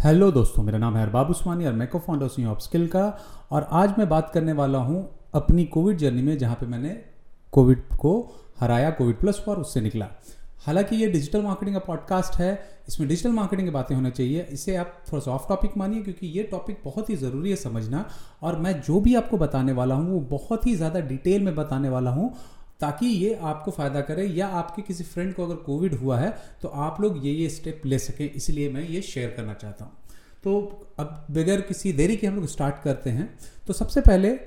Hello दोस्तों, मेरा नाम है अरबाब उस्मानी और मैं को फाउंडर हूँ ऑप्सकिल का। और आज मैं बात करने वाला हूँ अपनी कोविड जर्नी में, जहाँ पे मैंने कोविड को हराया, कोविड प्लस और उससे निकला। हालाँकि ये डिजिटल मार्केटिंग का पॉडकास्ट है, इसमें डिजिटल मार्केटिंग की बातें होनी चाहिए। इसे आप थोड़ा सा ऑफ़ टॉपिक मानिए, क्योंकि ये टॉपिक बहुत ही ज़रूरी है समझना। और मैं जो भी आपको बताने वाला हूँ, वो बहुत ही ज़्यादा डिटेल में बताने वाला हूँ। ताकि ये आपको फ़ायदा करे या आपके किसी फ्रेंड को अगर कोविड हुआ है तो आप लोग ये ये स्टेप ले सकें। इसलिए मैं ये शेयर करना चाहता हूँ। तो अब बगैर किसी देरी के हम लोग स्टार्ट करते हैं। तो सबसे पहले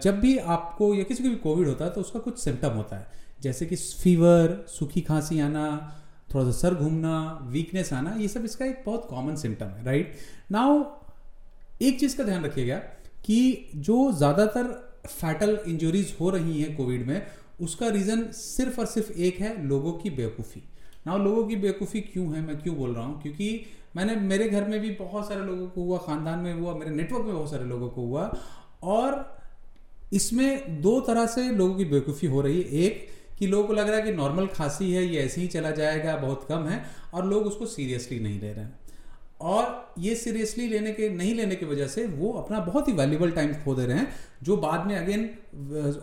जब भी आपको या किसी को भी कोविड होता है तो उसका कुछ सिम्टम होता है। जैसे कि फीवर सूखी खांसी आना, थोड़ा सा सर घूमना वीकनेस आना, ये सब इसका एक बहुत कॉमन सिम्टम है राइट नाउ एक चीज़ का ध्यान रखिएगा कि जो ज़्यादातर फैटल इंजरीज हो रही हैं कोविड में उसका रीज़न सिर्फ़ और सिर्फ़ एक है लोगों की बेवकूफ़ी। ना लोगों की बेवकूफ़ी क्यों है? मैं क्यों बोल रहा हूँ? क्योंकि मैंने, मेरे घर में भी बहुत सारे लोगों को हुआ, ख़ानदान में हुआ, मेरे नेटवर्क में बहुत सारे लोगों को हुआ। और इसमें दो तरह से लोगों की बेवकूफ़ी हो रही है। एक, कि लोगों को लग रहा है कि नॉर्मल खांसी है, ये ऐसे ही चला जाएगा, बहुत कम है, और लोग उसको सीरियसली नहीं ले रहे हैं। और ये सीरियसली लेने के, नहीं लेने की वजह से वो अपना बहुत ही वैल्यूबल टाइम खो दे रहे हैं, जो बाद में अगेन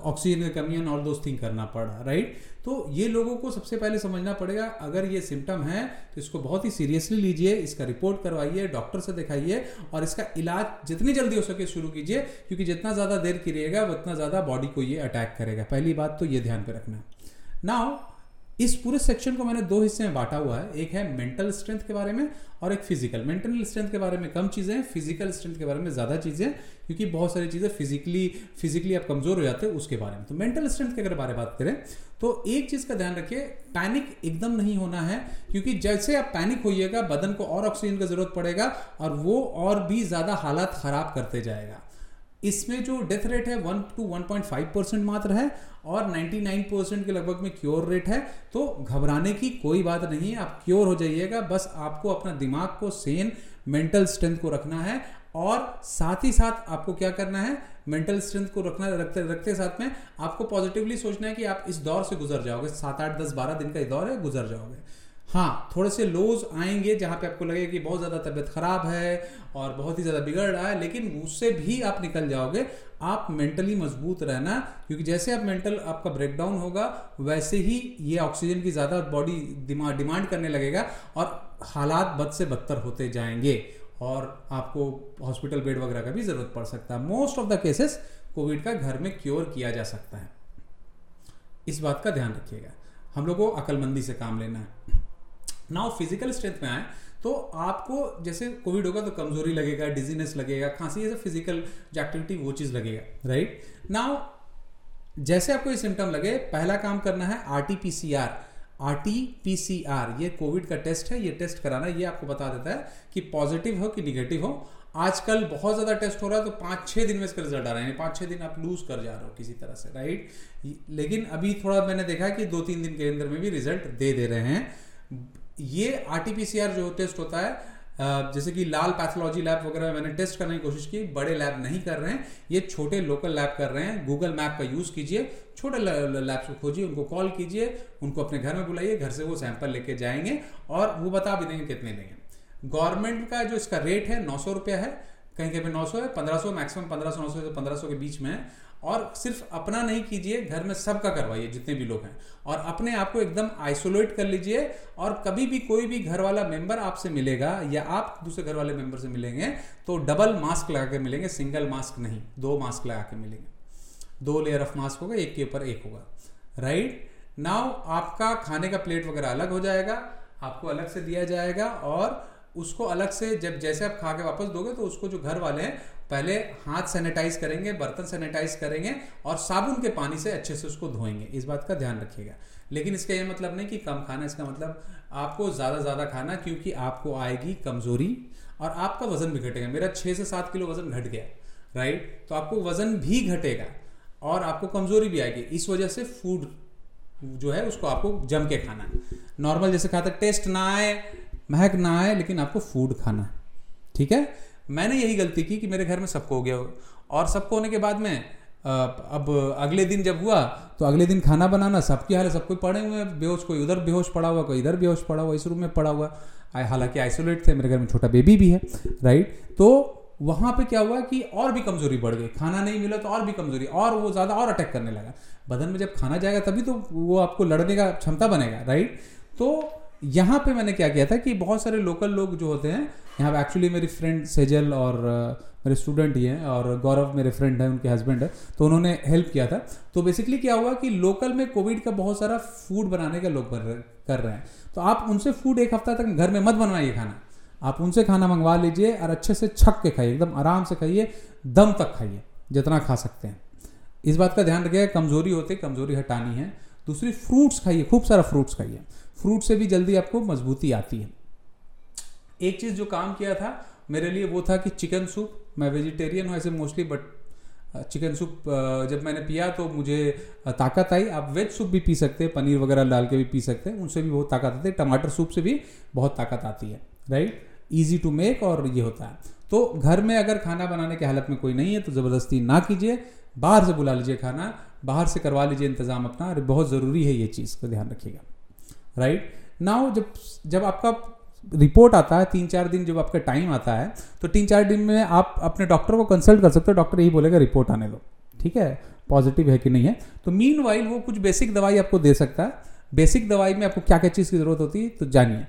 ऑक्सीजन की कमी ऑल दोस्त थिंग करना पड़ा राइट तो ये लोगों को सबसे पहले समझना पड़ेगा, अगर ये सिम्टम है तो इसको बहुत ही सीरियसली लीजिए, इसका रिपोर्ट करवाइए डॉक्टर से दिखाइए, और इसका इलाज जितनी जल्दी हो सके शुरू कीजिए, क्योंकि जितना ज़्यादा देर करिएगा, उतना ज़्यादा बॉडी को ये अटैक करेगा। पहली बात तो ये ध्यान पर रखना। नाउ इस पूरे सेक्शन को मैंने दो हिस्से में बांटा हुआ है, एक है मेंटल स्ट्रेंथ के बारे में और एक फ़िज़िकल मेंटल स्ट्रेंथ के बारे में कम चीज़ें हैं फ़िज़िकल स्ट्रेंथ के बारे में ज़्यादा चीज़ें क्योंकि बहुत सारी चीज़ें फिजिकली फिजिकली आप कमज़ोर हो जाते हैं उसके बारे में। तो मेंटल स्ट्रेंथ के अगर बारे बात करें तो एक चीज़ का ध्यान रखिए पैनिक एकदम नहीं होना है, क्योंकि जैसे आप पैनिक होइएगा, बदन को और ऑक्सीजन की ज़रूरत पड़ेगा और वो और भी ज़्यादा हालात ख़राब करते जाएगा। इसमें जो डेथ रेट है one to one point five percent मात्र है और 99 परसेंट के लगभग में क्योर रेट है। तो घबराने की कोई बात नहीं है, आप क्योर हो जाइएगा। बस आपको अपना दिमाग को सेन मेंटल स्ट्रेंथ को रखना है और साथ ही साथ आपको क्या करना है मेंटल स्ट्रेंथ को रखना, रखते रखते साथ में आपको पॉजिटिवली सोचना है कि आप इस दौर से गुजर जाओगे। सात, आठ, दस, बारह दिन का दौर है, गुजर जाओगे। हाँ थोड़े से लोज आएँगे जहाँ पे आपको लगेगा कि बहुत ज़्यादा तबीयत खराब है और बहुत ही ज़्यादा बिगड़ रहा है, लेकिन उससे भी आप निकल जाओगे। आप मेंटली मज़बूत रहना, क्योंकि जैसे आप मेंटल आपका ब्रेकडाउन होगा, वैसे ही ये ऑक्सीजन की ज़्यादा बॉडी डिमांड करने लगेगा और हालात बद से बदतर होते जाएँगे और आपको हॉस्पिटल बेड वगैरह का भी ज़रूरत पड़ सकता है। Most of the cases covid का घर में क्योर किया जा सकता है। इस बात का ध्यान रखिएगा। हम लोग को अकलमंदी से काम लेना है। नाउ फ़िज़िकल स्ट्रेंथ में आए तो आपको जैसे कोविड होगा तो कमज़ोरी लगेगा डिजीनेस लगेगा, खांसी जैसे फ़िज़िकल एक्टिविटी वो चीज़ लगेगा राइट नाउ जैसे आपको ये सिम्टम लगे, पहला काम करना है R T P C R R T P C R ये कोविड का टेस्ट है, ये टेस्ट कराना, ये आपको बता देता है कि पॉजिटिव हो कि निगेटिव हो। आजकल बहुत ज़्यादा टेस्ट हो रहा है तो पाँच छः दिन में इसका रिज़ल्ट आ रहा है पाँच छः दिन आप लूज कर जा रहे हो किसी तरह से राइट लेकिन अभी थोड़ा मैंने देखा कि दो तीन दिन के अंदर में भी रिज़ल्ट दे दे रहे हैं। ये आरटीपीसीआर जो टेस्ट होता है जैसे कि लाल पैथोलॉजी लैब वगैरह मैंने टेस्ट करने की कोशिश की, बड़े लैब नहीं कर रहे हैं, ये छोटे लोकल लैब कर रहे हैं, गूगल मैप का यूज़ कीजिए, छोटे लैब्स को खोजिए, उनको कॉल कीजिए, उनको अपने घर में बुलाइए, घर से वो सैंपल लेके जाएँगे, और वो बता भी देंगे कितने लेंगे गवर्नमेंट का जो इसका रेट है, नौ सौ रुपया है कहीं कहीं पे नौ सौ है, पंद्रह सौ, मैक्सिमम पंद्रह सौ, नौ सौ से पंद्रह सौ के बीच में है। और सिर्फ़ अपना नहीं कीजिए, घर में सबका करवाइए, जितने भी लोग हैं। और अपने आप को एकदम आइसोलेट कर लीजिए, और कभी भी कोई भी घर वाला मेंबर आपसे मिलेगा, या आप दूसरे घर वाले मेंबर से मिलेंगे तो डबल मास्क लगा के मिलेंगे, सिंगल मास्क नहीं, दो मास्क लगा के मिलेंगे। दो लेयर ऑफ़ मास्क होगा, एक के ऊपर एक होगा। राइट? नाउ आपका खाने का प्लेट वगैरह अलग हो जाएगा, आपको अलग से दिया जाएगा, और उसको अलग से जब जैसे आप खा के वापस दोगे तो उसको जो घर वाले हैं, पहले हाथ सैनिटाइज करेंगे, बर्तन सैनिटाइज करेंगे और साबुन के पानी से अच्छे से उसको धोएँगे। इस बात का ध्यान रखिएगा। लेकिन इसका यह मतलब नहीं कि कम खाना, इसका मतलब आपको ज़्यादा ज़्यादा खाना क्योंकि आपको आएगी कमज़ोरी और आपका वज़न भी घटेगा। मेरा छः से सात किलो वज़न घट गया राइट तो आपको वज़न भी घटेगा और आपको कमज़ोरी भी आएगी। इस वजह से फ़ूड जो है, उसको आपको जम के खाना है। नॉर्मल जैसे खाता टेस्ट ना आए महक ना आए, लेकिन आपको फ़ूड खाना है। ठीक है? मैंने यही गलती की कि मेरे घर में सबको हो गया। और सबको होने के बाद में अब अगले दिन जब हुआ तो अगले दिन खाना बनाना सबकी हाल सब कोई पड़े हुए हैं, बेहोश, कोई उधर बेहोश पड़ा हुआ, कोई इधर बेहोश पड़ा हुआ, इस रूम में पड़ा हुआ। हालाँकि आइसोलेट थे, मेरे घर में छोटा बेबी भी है राइट तो वहाँ पे क्या हुआ कि और भी कमज़ोरी बढ़ गई। खाना नहीं मिला तो और भी कमज़ोरी, और वो ज़्यादा और अटैक करने लगा। बदन में जब खाना जाएगा तभी तो वो आपको लड़ने का क्षमता बनेगा राइट तो यहाँ पे मैंने क्या किया था कि बहुत सारे लोकल लोग जो होते हैं, यहाँ पे एक्चुअली मेरी फ्रेंड सेजल और मेरे स्टूडेंट ही हैं और गौरव मेरे फ्रेंड हैं, उनके हस्बैंड है तो उन्होंने हेल्प किया था। तो बेसिकली क्या हुआ कि लोकल में कोविड का बहुत सारा फ़ूड बनाने का लोग कर रहे हैं। तो आप उनसे फ़ूड एक हफ़्ता तक घर में मत बनवाइए खाना। आप उनसे खाना मंगवा लीजिए और अच्छे से छक के खाइए, एकदम आराम से खाइए, दम तक खाइए, जितना खा सकते हैं। इस बात का ध्यान रखिएगा, कमज़ोरी होती कमज़ोरी हटानी है। दूसरी फ्रूट्स खाइए, खूब सारा फ्रूट्स खाइए। फ्रूट से भी जल्दी आपको मजबूती आती है। एक चीज़ जो काम किया था, मेरे लिए वो था कि चिकन सूप मैं वेजिटेरियन हूँ ऐसे मोस्टली बट चिकन सूप जब मैंने पिया तो मुझे ताकत आई। आप वेज सूप भी पी सकते हैं, पनीर वगैरह डाल के भी पी सकते हैं, उनसे भी बहुत ताकत आती है। टमाटर सूप से भी बहुत ताकत आती है राइट ईजी टू मेक और ये होता है। तो घर में अगर खाना बनाने की हालत में कोई नहीं है तो ज़बरदस्ती ना कीजिए, बाहर से बुला लीजिए खाना। बाहर से करवा लीजिए इंतज़ाम अपना, अरे बहुत ज़रूरी है ये चीज़ को ध्यान रखिएगा। राइट नाउ जब जब आपका रिपोर्ट आता है, तीन चार दिन जब आपका टाइम आता है तो तीन चार दिन में आप अपने डॉक्टर को कंसल्ट कर सकते हो डॉक्टर यही बोलेगा रिपोर्ट आने दो। ठीक है? पॉजिटिव है कि नहीं है? तो मीन वाइल वो कुछ बेसिक दवाई आपको दे सकता है। बेसिक दवाई में आपको क्या क्या चीज़ की ज़रूरत होती है तो जानिए।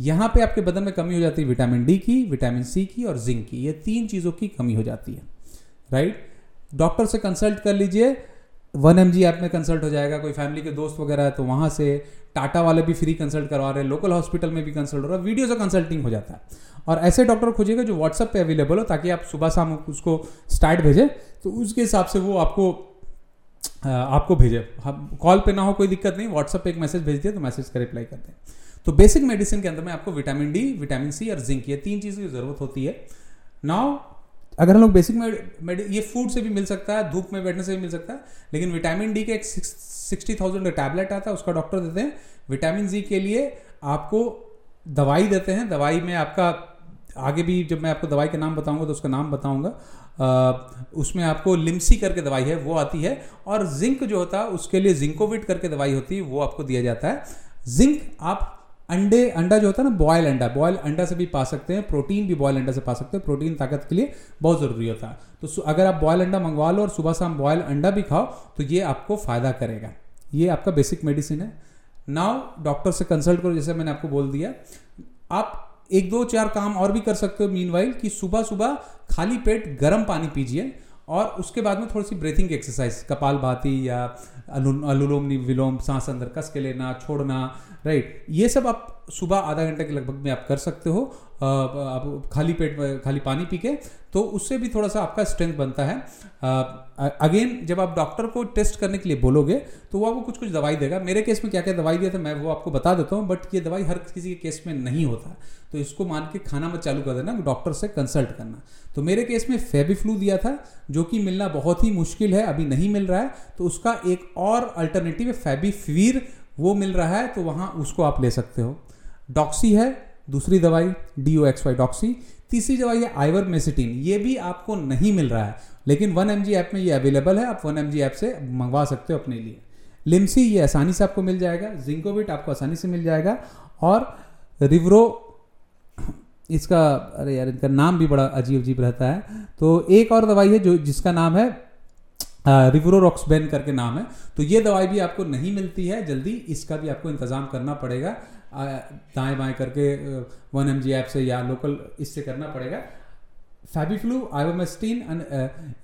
यहाँ पे आपके बदन में कमी हो जाती है विटामिन डी की विटामिन सी की और जिंक की। ये तीन चीज़ों की कमी हो जाती है। राइट डॉक्टर से कंसल्ट कर लीजिए। वन एमजी ऐप में कंसल्ट हो जाएगा, कोई फैमिली के दोस्त वगैरह है तो वहाँ से टाटा वाले भी फ्री कंसल्ट करवा रहे हैं लोकल हॉस्पिटल में भी कंसल्ट हो रहा है वीडियो से कंसल्टिंग हो जाता है। और ऐसे डॉक्टर खोजिएगा जो व्हाट्सएप पे अवेलेबल हो ताकि आप सुबह शाम उसको स्टार्ट भेजें तो उसके हिसाब से वो आपको आपको भेजे। कॉल पे ना हो कोई दिक्कत नहीं व्हाट्सएप पे एक मैसेज भेज दिया तो मैसेज का रिप्लाई करते हैं तो बेसिक मेडिसिन के अंदर में आपको विटामिन डी विटामिन सी और जिंक ये तीन चीज़ की ज़रूरत होती है। नाउ अगर हम लोग बेसिक में ये फ़ूड से भी मिल सकता है, धूप में बैठने से भी मिल सकता है, लेकिन विटामिन डी के एक सिक्सटी थाउज़ेंड का टैबलेट आता है, उसका डॉक्टर देते हैं। विटामिन जी के लिए आपको दवाई देते हैं। दवाई में आपका, आगे भी जब मैं आपको दवाई का नाम बताऊँगा तो उसका नाम बताऊँगा। उसमें आपको लिम्सी करके दवाई है, वो आती है। और जिंक जो होता है, उसके लिए जिंकोविट करके दवाई होती है, वो आपको दिया जाता है। जिंक आप अंडे, अंडा जो होता है ना बॉयल अंडा। बॉयल अंडा से भी पा सकते हैं प्रोटीन भी बॉयल अंडा से पा सकते हैं। प्रोटीन ताकत के लिए बहुत ज़रूरी होता है। तो अगर आप बॉयल अंडा मंगवा लो और सुबह शाम बॉयल अंडा भी खाओ तो ये आपको फ़ायदा करेगा। ये आपका बेसिक मेडिसिन है। नाउ डॉक्टर से कंसल्ट करो, जैसे मैंने आपको बोल दिया। आप एक दो चार काम और भी कर सकते हो मीन कि सुबह सुबह खाली पेट गर्म पानी पीजिए और उसके बाद में थोड़ी सी ब्रीथिंग एक्सरसाइज कपाल भाती या अनुलोम विलोम, सांस अंदर कस के लेना, छोड़ना राइट ये सब आप सुबह आधा घंटे के लगभग में आप कर सकते हो। आप खाली पेट खाली पानी पी के तो उससे भी थोड़ा सा आपका स्ट्रेंथ बनता है। अगेन जब आप डॉक्टर को टेस्ट करने के लिए बोलोगे तो वो आपको कुछ कुछ दवाई देगा। मेरे केस में क्या क्या दवाई दिया था, मैं वो आपको बता देता हूँ बट ये दवाई हर किसी के केस में नहीं होता। तो इसको मान के खाना मत चालू कर देना डॉक्टर से कंसल्ट करना। तो मेरे केस में फेबी फ्लू दिया था, जो कि मिलना बहुत ही मुश्किल है, अभी नहीं मिल रहा है। तो उसका एक और अल्टरनेटिव है फेबी फीर वो मिल रहा है तो वहाँ उसको आप ले सकते हो। डॉक्सी है, दूसरी दवाई D O X Y doxy. तीसरी दवाई है आइवर मेसिटीन ये भी आपको नहीं मिल रहा है, लेकिन वन एम जी ऐप में ये अवेलेबल है, आप वन एम जी ऐप से मंगवा सकते हो अपने लिए। लिम्सी ये आसानी से आपको मिल जाएगा, जिंकोविट आपको आसानी से मिल जाएगा, और रिवरो, इसका, अरे यार, इनका नाम भी बड़ा अजीब अजीब रहता है। तो एक और दवाई है जो, जिसका नाम है रिवरोरॉक्सबेन करके नाम है। तो ये दवाई भी आपको नहीं मिलती है, जल्दी इसका भी आपको इंतज़ाम करना पड़ेगा। दाएँ बाएँ करके वन एम जी ऐप से या लोकल इससे करना पड़ेगा। फैबीफ्लू आयोमेस्टीन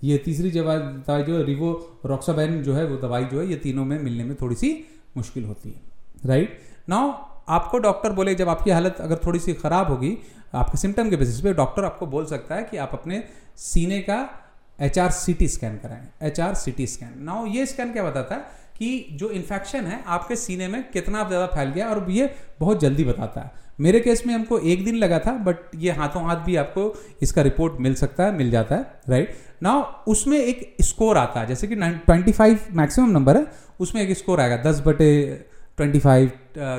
ये तीसरी दवाई जो है रिवो रॉक्साबैन जो है, वो दवाई जो है, ये तीनों में मिलने में थोड़ी सी मुश्किल होती है। राइट नाउ आपको डॉक्टर बोले, जब आपकी हालत अगर थोड़ी सी ख़राब होगी, आपके सिम्टम के बेसिस पे डॉक्टर आपको बोल सकता है कि आप अपने सीने का H R C T scan कराएँ H R C T scan. Now ये स्कैन क्या बताता है कि जो इन्फेक्शन है आपके सीने में कितना ज़्यादा फैल गया और ये बहुत जल्दी बताता है। मेरे केस में हमको एक दिन लगा था, बट ये हाथों हाथ भी आपको इसका रिपोर्ट मिल सकता है, मिल जाता है राइट नाउ उसमें एक स्कोर आता है, जैसे कि ट्वेंटी फाइव मैक्सिमम नंबर है, उसमें एक स्कोर आएगा, दस बटे ट्वेंटी फाइव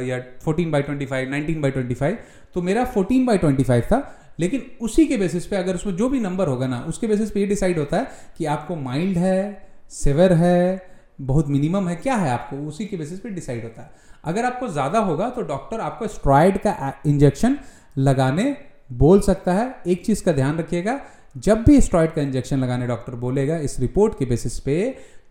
या fourteen by twenty five nineteen by twenty five तो मेरा फोर्टीन बाई ट्वेंटी फाइव था लेकिन उसी के बेसिस पे अगर उसमें जो भी नंबर होगा ना, उसके बेसिस पे ये डिसाइड होता है कि आपको माइल्ड है सेवर है, बहुत मिनिमम है, क्या है आपको? उसी के बेसिस पे डिसाइड होता है। अगर आपको ज़्यादा होगा तो डॉक्टर आपको स्ट्रॉइड का इंजेक्शन लगाने बोल सकता है। एक चीज़ का ध्यान रखिएगा, जब भी स्ट्रॉइड का इंजेक्शन लगाने डॉक्टर बोलेगा इस रिपोर्ट के बेसिस पे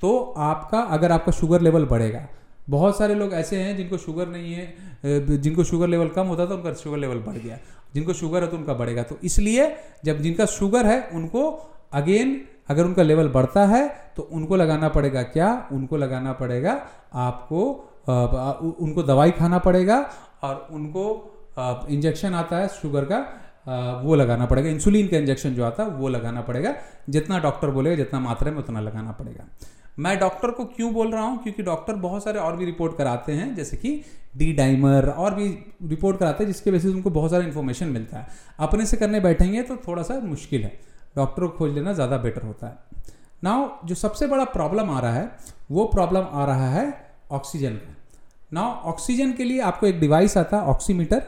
तो आपका, अगर आपका शुगर लेवल बढ़ेगा, बहुत सारे लोग ऐसे हैं जिनको शुगर नहीं है जिनको शुगर लेवल कम होता था, उनका शुगर लेवल बढ़ गया। जिनको शुगर है तो उनका बढ़ेगा। तो इसलिए जब जिनका शुगर है, उनको अगेन अगर उनका लेवल बढ़ता है तो उनको लगाना पड़ेगा क्या? उनको लगाना पड़ेगा आपको उनको दवाई खाना पड़ेगा और उनको इंजेक्शन आता है शुगर का वो लगाना पड़ेगा। इंसुलिन का इंजेक्शन जो आता है, वो लगाना पड़ेगा। जितना डॉक्टर बोलेगा, जितना मात्रा में उतना लगाना पड़ेगा। मैं डॉक्टर को क्यों बोल रहा हूँ? क्योंकि डॉक्टर बहुत सारे और भी रिपोर्ट कराते हैं, जैसे कि डी डाइमर और भी रिपोर्ट कराते हैं, जिसके बेसिस उनको बहुत सारा इन्फॉर्मेशन मिलता है। अपने से करने बैठेंगे तो थोड़ा सा मुश्किल है। डॉक्टर को खोज लेना ज़्यादा बेटर होता है। नाउ जो सबसे बड़ा प्रॉब्लम आ रहा है, वो प्रॉब्लम आ रहा है ऑक्सीजन का। नाउ ऑक्सीजन के लिए आपको एक डिवाइस आता है ऑक्सीमीटर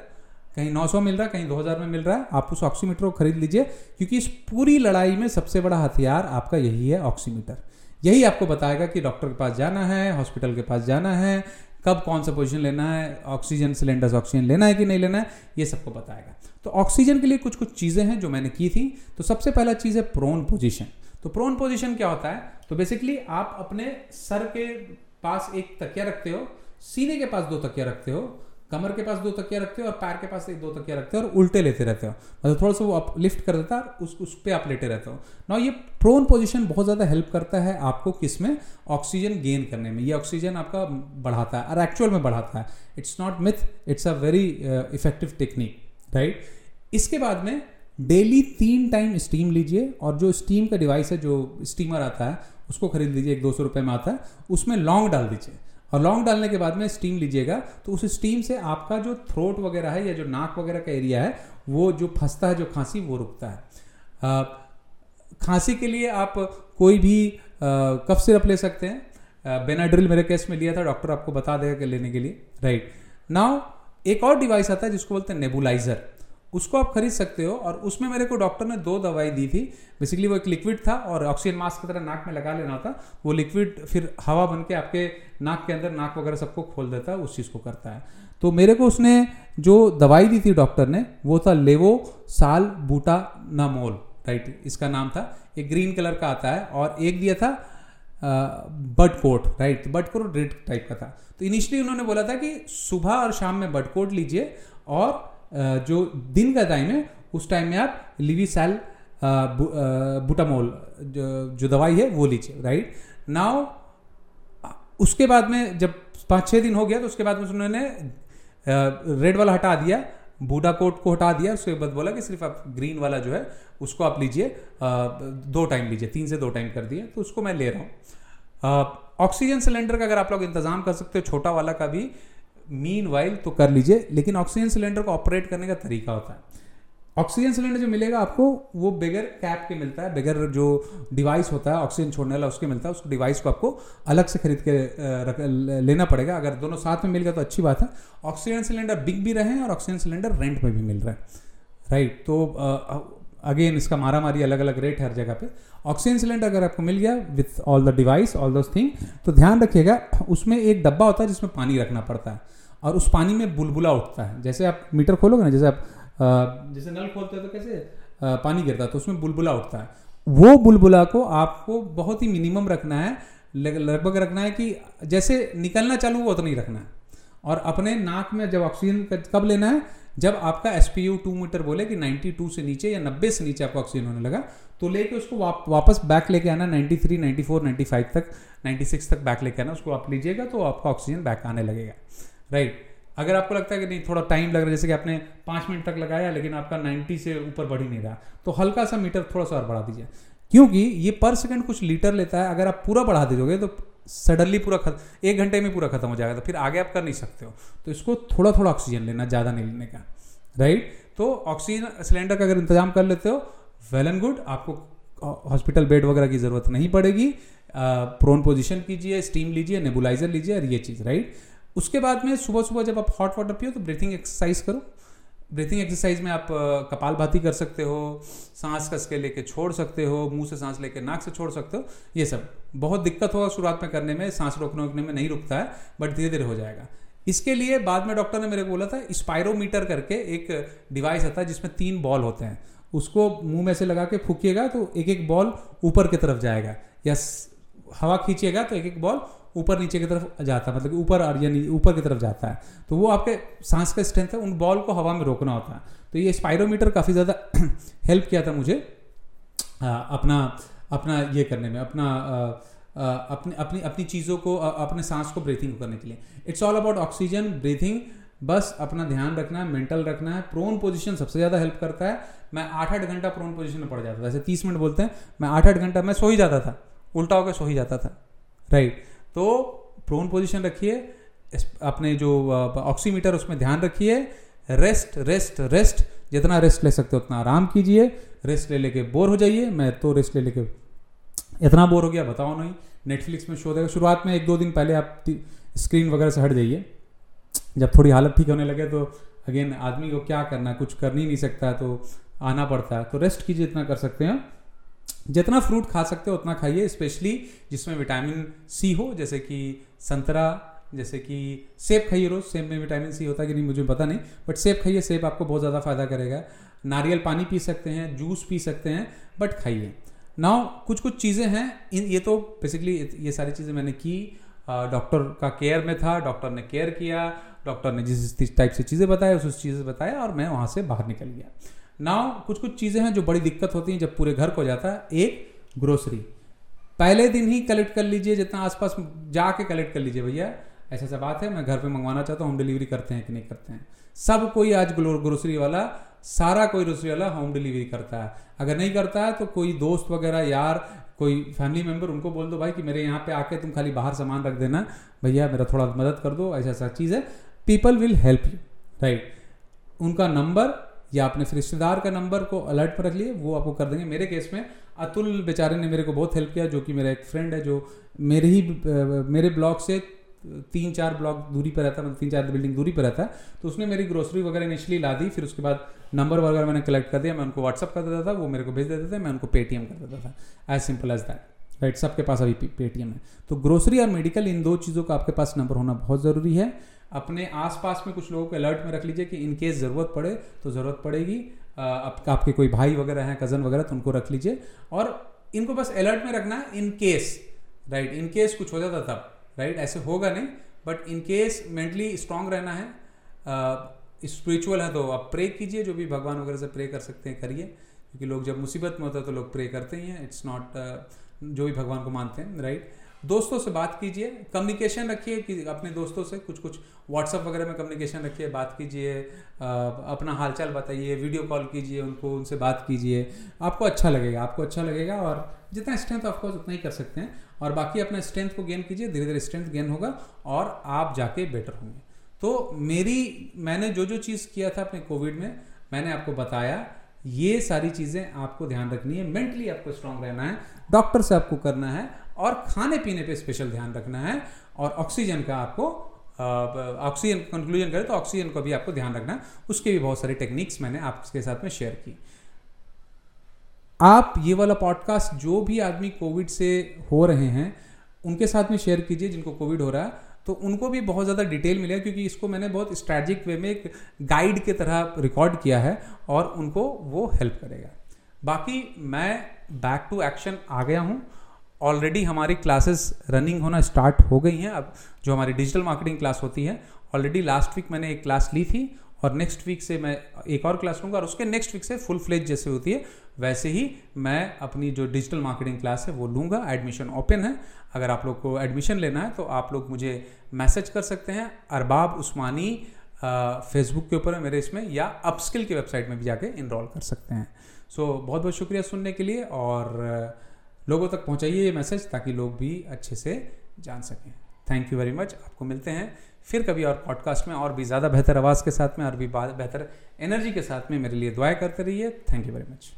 कहीं 900 मिल रहा है कहीं 2000 में मिल रहा है। आप उस ऑक्सीमीटर को खरीद लीजिए, क्योंकि इस पूरी लड़ाई में सबसे बड़ा हथियार आपका यही है ऑक्सीमीटर यही आपको बताएगा कि डॉक्टर के पास जाना है, हॉस्पिटल के पास जाना है, कब कौन सा पोजीशन लेना है, ऑक्सीजन सिलेंडर ऑक्सीजन लेना है कि नहीं लेना है, ये सबको बताएगा। तो ऑक्सीजन के लिए कुछ कुछ चीज़ें हैं जो मैंने की थी। तो सबसे पहला चीज़ है प्रोन पोजिशन तो प्रोन पोजिशन क्या होता है? तो बेसिकली आप अपने सर के पास एक तकिया रखते हो, सीने के पास दो तकिया रखते हो कमर के पास दो तकिया रखते हो और पैर के पास एक दो तकिया रखते हो और उल्टे लेते रहते हो। मतलब थोड़ा सा वो अप लिफ्ट कर देता है उस उस पर आप लेटे रहते हो। ना ये प्रोन पोजीशन बहुत ज़्यादा हेल्प करता है आपको किसमें? ऑक्सीजन गेन करने में। ये ऑक्सीजन आपका बढ़ाता है, और एक्चुअल में बढ़ाता है। It's not myth it's a very effective technique right इसके बाद में डेली तीन टाइम स्टीम लीजिए और जो स्टीम का डिवाइस है, जो स्टीमर आता है, उसको खरीद लीजिए, एक दो सौ रुपये में आता है, उसमें लौंग डाल दीजिए। और लौंग डालने के बाद में स्टीम लीजिएगा तो उस स्टीम से आपका जो थ्रोट वगैरह है या जो नाक वगैरह का एरिया है, वो जो फंसता है, जो खांसी, वो रुकता है। खांसी के लिए आप कोई भी कफ सिरप ले सकते हैं। बेनाड्रिल मेरे केस में लिया था डॉक्टर आपको बता देगा लेने के लिए राइट नाउ एक और डिवाइस आता है जिसको बोलते हैं नेबुलाइजर उसको आप खरीद सकते हो और उसमें मेरे को डॉक्टर ने दो दवाई दी थी। बेसिकली वो एक लिक्विड था और ऑक्सीजन मास्क की तरह नाक में लगा लेना था। वो लिक्विड फिर हवा बन के आपके नाक के अंदर नाक वगैरह सबको खोल देता है उस चीज़ को करता है। तो मेरे को उसने जो दवाई दी थी डॉक्टर ने, वो था लेवो साल बूटा नामोल राइट इसका नाम था। एक ग्रीन कलर का आता है और एक दिया था bud coat right bud coat red type का था। तो इनिशियली उन्होंने बोला था कि सुबह और शाम में बड कोट लीजिए और जो दिन का टाइम है, उस टाइम में आप लिवी सेल बुटामोल जो जो दवाई है, वो लीजिए राइट नाउ उसके बाद में जब पाँच छः दिन हो गया तो उसके बाद में उन्होंने रेड वाला हटा दिया बूढ़ा कोट को हटा दिया, उसके बाद बोला कि सिर्फ़ आप ग्रीन वाला जो है, उसको आप लीजिए दो टाइम लीजिए, तीन से दो टाइम कर दिए तो उसको मैं ले रहा हूँ। ऑक्सीजन सिलेंडर का अगर आप लोग इंतज़ाम कर सकते हो, छोटा वाला का भी मीन वाइल तो कर लीजिए लेकिन ऑक्सीजन सिलेंडर को ऑपरेट करने का तरीका होता है। ऑक्सीजन सिलेंडर जो मिलेगा आपको वो बगैर कैप के मिलता है बगैर जो डिवाइस होता है ऑक्सीजन छोड़ने वाला उसके मिलता है उसको डिवाइस को आपको अलग से खरीद के रख, लेना पड़ेगा। अगर दोनों साथ में मिल गया तो अच्छी बात है। ऑक्सीजन सिलेंडर बिक भी रहे हैं और ऑक्सीजन सिलेंडर रेंट में भी मिल रहा है। राइट तो अगेन इसका मारा मारी अलग अलग रेट है हर जगह पे। ऑक्सीजन सिलेंडर अगर आपको मिल गया with all the device all those thing तो ध्यान रखिएगा, उसमें एक डब्बा होता है जिसमें पानी रखना पड़ता है और उस पानी में बुलबुला उठता है। जैसे आप मीटर खोलोगे ना, जैसे आप जैसे नल खोलते हैं तो कैसे पानी गिरता है तो उसमें बुलबुला उठता है। वो बुलबुला को आपको बहुत ही मिनिमम रखना है लगभग रखना है कि जैसे निकलना चालू हुआ तो नहीं रखना है। और अपने नाक में जब ऑक्सीजन कब लेना है जब आपका S P O two meter बोले कि 92 से नीचे या 90 से नीचे आपका ऑक्सीजन होने लगा तो लेके उसको वाप, वापस बैक लेके आना 93, 94, 95 तक 96 तक बैक लेके आना उसको आप लीजिएगा तो आपका ऑक्सीजन बैक आने लगेगा। राइट अगर आपको लगता है कि नहीं थोड़ा टाइम लग रहा है जैसे कि आपने पाँच मिनट तक लगाया लेकिन आपका नाइन्टी से ऊपर बढ़ ही नहीं रहा तो हल्का सा मीटर थोड़ा सा और बढ़ा दीजिए। क्योंकि ये पर सेकंड कुछ लीटर लेता है अगर आप पूरा बढ़ा दीजिए तो सडनली पूरा खत्म एक घंटे में पूरा खत्म हो जाएगा तो फिर आगे आप कर नहीं सकते हो। तो इसको थोड़ा थोड़ा ऑक्सीजन लेना, ज़्यादा नहीं लेने का, राइट? तो ऑक्सीजन सिलेंडर का अगर इंतज़ाम कर लेते हो, वेल एंड गुड, आपको हॉस्पिटल बेड वगैरह की ज़रूरत नहीं पड़ेगी। प्रोन पोजिशन कीजिए, स्टीम लीजिए, नेबुलाइजर लीजिए और ये चीज़, राइट? उसके बाद में सुबह सुबह जब आप हॉट वाटर पियो तो ब्रीथिंग एक्सरसाइज करो। ब्रीथिंग एक्सरसाइज में आप कपाल भाती कर सकते हो, सांस कस के लेके छोड़ सकते हो, मुँह से सांस लेके नाक से छोड़ सकते हो, ये सब। बहुत दिक्कत होगा शुरुआत में करने में, सांस रोकने रोकने में नहीं रुकता है बट धीरे धीरे हो जाएगा। इसके लिए बाद में डॉक्टर ने मेरे को बोला था स्पायरोमीटर करके एक डिवाइस आता है जिसमें तीन बॉल होते हैं। उसको मुँह में से लगा के फूकिएगा तो एक एक बॉल ऊपर की तरफ़ जाएगा। या हवा खींचिएगा तो एक एक बॉल ऊपर नीचे की तरफ़ जाता है मतलब ऊपर और यानी ऊपर की तरफ़ जाता है। तो वो आपके सांस का स्ट्रेंथ है उन बॉल को हवा में रोकना होता है। तो ये स्पायरोमीटर काफ़ी ज़्यादा हेल्प किया था मुझे आ, अपना अपना ये करने में अपना आ, आ, अपनी अपनी अपनी चीज़ों को अपने सांस को ब्रीथिंग करने के लिए। It's all about oxygen breathing बस अपना ध्यान रखना है मेंटल रखना है। प्रोन पोजीशन सबसे ज़्यादा हेल्प करता है। मैं आठ आठ घंटा प्रोन पोजीशन में पड़ जाता था। जैसे तीस मिनट बोलते हैं मैं आठ आठ घंटा मैं सो ही जाता था उल्टा होकर सो ही जाता था। राइट तो प्रोन पोजीशन रखिए अपने जो ऑक्सीमीटर उसमें ध्यान रखिए। रेस्ट रेस्ट रेस्ट जितना रेस्ट ले सकते हो उतना आराम कीजिए। रेस्ट ले लेके बोर हो जाइए। मैं तो रेस्ट ले लेके, इतना बोर हो गया, बताओ नहीं। नेटफ्लिक्स में शो देगा शुरुआत में एक दो दिन पहले आप स्क्रीन वगैरह से हट जाइए। जब थोड़ी हालत ठीक होने लगे तो अगेन आदमी को क्या करना कुछ कर नहीं सकता तो आना पड़ता है। तो रेस्ट कीजिए, इतना कर सकते हैं। जितना फ्रूट खा सकते हो, उतना खाइए स्पेशली जिसमें विटामिन सी हो, जैसे कि संतरा, जैसे कि सेब खाइए रोज। सेब में विटामिन सी होता है कि नहीं, मुझे पता नहीं बट सेब खाइए, सेब आपको बहुत ज़्यादा फ़ायदा करेगा। नारियल पानी पी सकते हैं जूस पी सकते हैं बट खाइए। नाउ कुछ कुछ चीज़ें हैं, इन, ये तो बेसिकली ये सारी चीज़ें मैंने की। डॉक्टर का केयर में था डॉक्टर ने केयर किया डॉक्टर ने जिस टाइप से चीज़ें बताया उस चीज़ें बताया और मैं वहाँ से बाहर निकल गया। नाउ कुछ कुछ चीज़ें हैं जो बड़ी दिक्कत होती हैं जब पूरे घर को जाता है। एक ग्रोसरी पहले दिन ही कलेक्ट कर लीजिए, जितना आसपास जाके कलेक्ट कर लीजिए भैया। ऐसा ऐसा बात है, मैं घर पे मंगवाना चाहता हूँ होम डिलीवरी करते हैं कि नहीं करते हैं। सब कोई आज ग्रोसरी वाला, सारा कोई ग्रोसरी वाला होम डिलीवरी करता है। अगर नहीं करता है तो कोई दोस्त वगैरह, यार, कोई फैमिली मेंबर उनको बोल दो, भाई, कि मेरे यहाँ पे आके तुम खाली बाहर सामान रख देना। भैया, मेरा थोड़ा मदद कर दो। ऐसा ऐसा चीज़ है। People will help you right उनका नंबर या अपने रिश्तेदार का नंबर को अलर्ट पर रख लिए, वो आपको कर देंगे। मेरे केस में अतुल बेचारे ने मेरे को बहुत हेल्प किया, जो कि मेरा एक फ्रेंड है, जो मेरे ही, मेरे ब्लॉक से तीन चार ब्लॉक दूरी पर रहता है मतलब तीन चार बिल्डिंग दूरी पर रहता। है तो उसने मेरी ग्रोसरी वगैरह इनिशियली ला दी, फिर उसके बाद नंबर वगैरह मैंने कलेक्ट कर दिया, मैं उनको व्हाट्सअप कर देता था, वो मेरे को भेज देते थे, मैं उनको पेटीएम कर देता था। As simple as that right सबके पास अभी पेटीएम है। तो ग्रोसरी और मेडिकल इन दो चीज़ों का आपके पास नंबर होना बहुत ज़रूरी है। अपने आसपास में कुछ लोगों को अलर्ट में रख लीजिए कि इन केस ज़रूरत पड़े तो ज़रूरत पड़ेगी। आप, आपके कोई भाई वगैरह हैं कज़न वगैरह तो उनको रख लीजिए। और इनको बस अलर्ट में रखना है in case right in case कुछ हो जाता तब राइट ऐसे होगा नहीं but in case mentally strong रहना है स्पिरिचुअल है तो आप प्रे कीजिए जो भी भगवान वगैरह से प्रे कर सकते हैं करिए। क्योंकि लोग जब मुसीबत में होता है तो लोग प्रे करते ही हैं। इट्स नॉट जो भी भगवान को मानते हैं राइट दोस्तों से बात कीजिए कम्युनिकेशन रखिए कि अपने दोस्तों से कुछ कुछ व्हाट्सअप वगैरह में कम्युनिकेशन रखिए, बात कीजिए अपना हालचाल बताइए वीडियो कॉल कीजिए उनको, उनसे बात कीजिए। आपको अच्छा लगेगा, आपको अच्छा लगेगा और जितना स्ट्रेंथ ऑफकोर्स उतना ही कर सकते हैं। और बाकी अपने स्ट्रेंथ को गेन कीजिए धीरे धीरे स्ट्रेंथ गेन होगा और आप जाके बेटर होंगे। तो मेरी, मैंने जो जो चीज़ किया था अपने कोविड में, मैंने आपको बताया, ये सारी चीज़ें आपको ध्यान रखनी है। मेंटली आपको स्ट्रांग रहना है डॉक्टर से आपको करना है और खाने पीने पे स्पेशल ध्यान रखना है और ऑक्सीजन का आपको ऑक्सीजन कंक्लूजन करें तो ऑक्सीजन को भी आपको ध्यान रखना उसके भी बहुत सारी टेक्निक्स मैंने आपके साथ में शेयर की। आप ये वाला पॉडकास्ट जो भी आदमी कोविड से हो रहे हैं, उनके साथ में शेयर कीजिए जिनको कोविड हो रहा है। तो उनको भी बहुत ज़्यादा डिटेल मिलेगा क्योंकि इसको मैंने बहुत स्ट्रैजिक वे में एक गाइड के तरह रिकॉर्ड किया है और उनको वो हेल्प करेगा। बाकी मैं बैक टू एक्शन आ गया हूँ। ऑलरेडी हमारी क्लासेस रनिंग होना स्टार्ट हो गई हैं। अब जो हमारी डिजिटल मार्केटिंग क्लास होती है ऑलरेडी लास्ट वीक मैंने एक क्लास ली थी और नेक्स्ट वीक से मैं एक और क्लास लूँगा और उसके नेक्स्ट वीक से फुल फ्लेज जैसे होती है वैसे ही मैं अपनी जो डिजिटल मार्केटिंग क्लास है वो लूँगा। एडमिशन ओपन है। अगर आप लोग को एडमिशन लेना है तो आप लोग मुझे मैसेज कर सकते हैं। अरबाब उस्मानी फेसबुक के ऊपर है मेरे इसमें या अपस्किल की वेबसाइट में भी जाके इनरोल कर सकते हैं। सो so, बहुत बहुत शुक्रिया सुनने के लिए और लोगों तक पहुँचाइए ये मैसेज ताकि लोग भी अच्छे से जान सकें। थैंक यू वेरी मच आपको मिलते हैं फिर कभी और पॉडकास्ट में और भी ज़्यादा बेहतर आवाज़ के साथ में और भी बेहतर एनर्जी के साथ में मेरे लिए दुआएँ करते रहिए। Thank you very much